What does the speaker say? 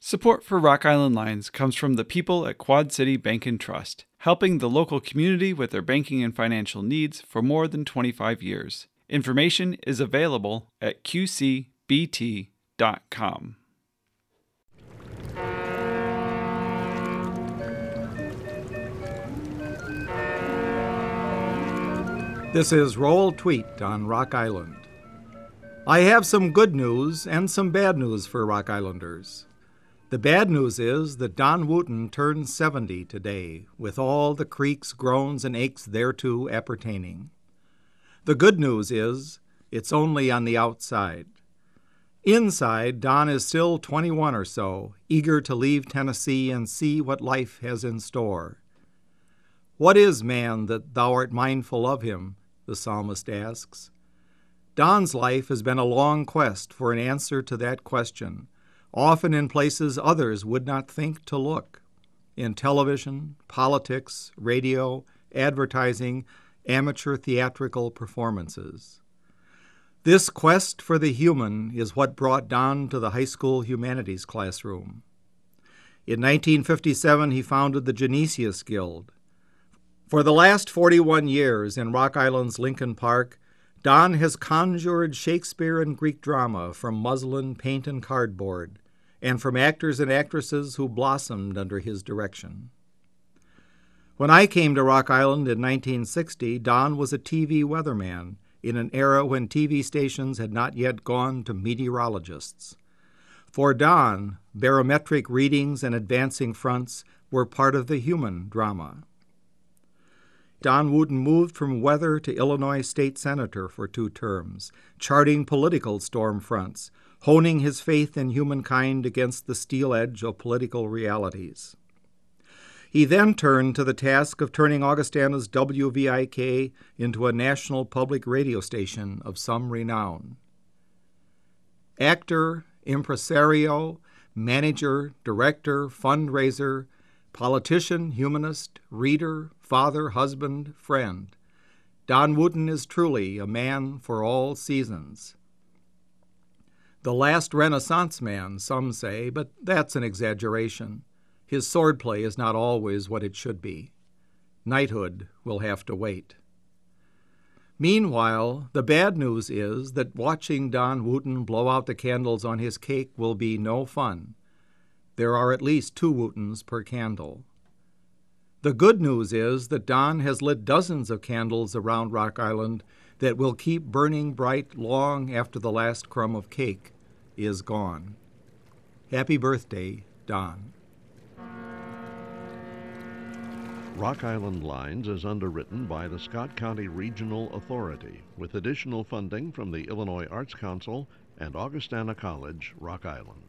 Support for Rock Island Lines comes from the people at Quad City Bank and Trust, helping the local community with their banking and financial needs for more than 25 years. Information is available at qcbt.com. This is Roald Tweet on Rock Island. I have some good news and some bad news for Rock Islanders. The bad news is that Don Wooten turned 70 today, with all the creaks, groans, and aches thereto appertaining. The good news is it's only on the outside. Inside, Don is still 21 or so, eager to leave Tennessee and see what life has in store. What is man that thou art mindful of him? the psalmist asks. Don's life has been a long quest for an answer to that question often in places others would not think to look in television, politics, radio, advertising, amateur theatrical performances. This quest for the human is what brought Don to the high school humanities classroom. In 1957, he founded the Genesius Guild. For the last 41 years in Rock Island's Lincoln Park, Don has conjured Shakespeare and Greek drama from muslin, paint, and cardboard, and from actors and actresses who blossomed under his direction. When I came to Rock Island in 1960, Don was a TV weatherman in an era when TV stations had not yet gone to meteorologists. For Don, barometric readings and advancing fronts were part of the human drama. Don Wooten moved from weather to Illinois state senator for two terms, charting political storm fronts, honing his faith in humankind against the steel edge of political realities. He then turned to the task of turning Augustana's WVIK into a national public radio station of some renown. Actor, impresario, manager, director, fundraiser, politician, humanist, reader, father, husband, friend. Don Wooten is truly a man for all seasons. The last Renaissance man, some say, but that's an exaggeration. His swordplay is not always what it should be. Knighthood will have to wait. Meanwhile, the bad news is that watching Don Wooten blow out the candles on his cake will be no fun. There are at least two Wootens per candle. The good news is that Don has lit dozens of candles around Rock Island that will keep burning bright long after the last crumb of cake is gone. Happy birthday, Don. Rock Island Lines is underwritten by the Scott County Regional Authority with additional funding from the Illinois Arts Council and Augustana College, Rock Island.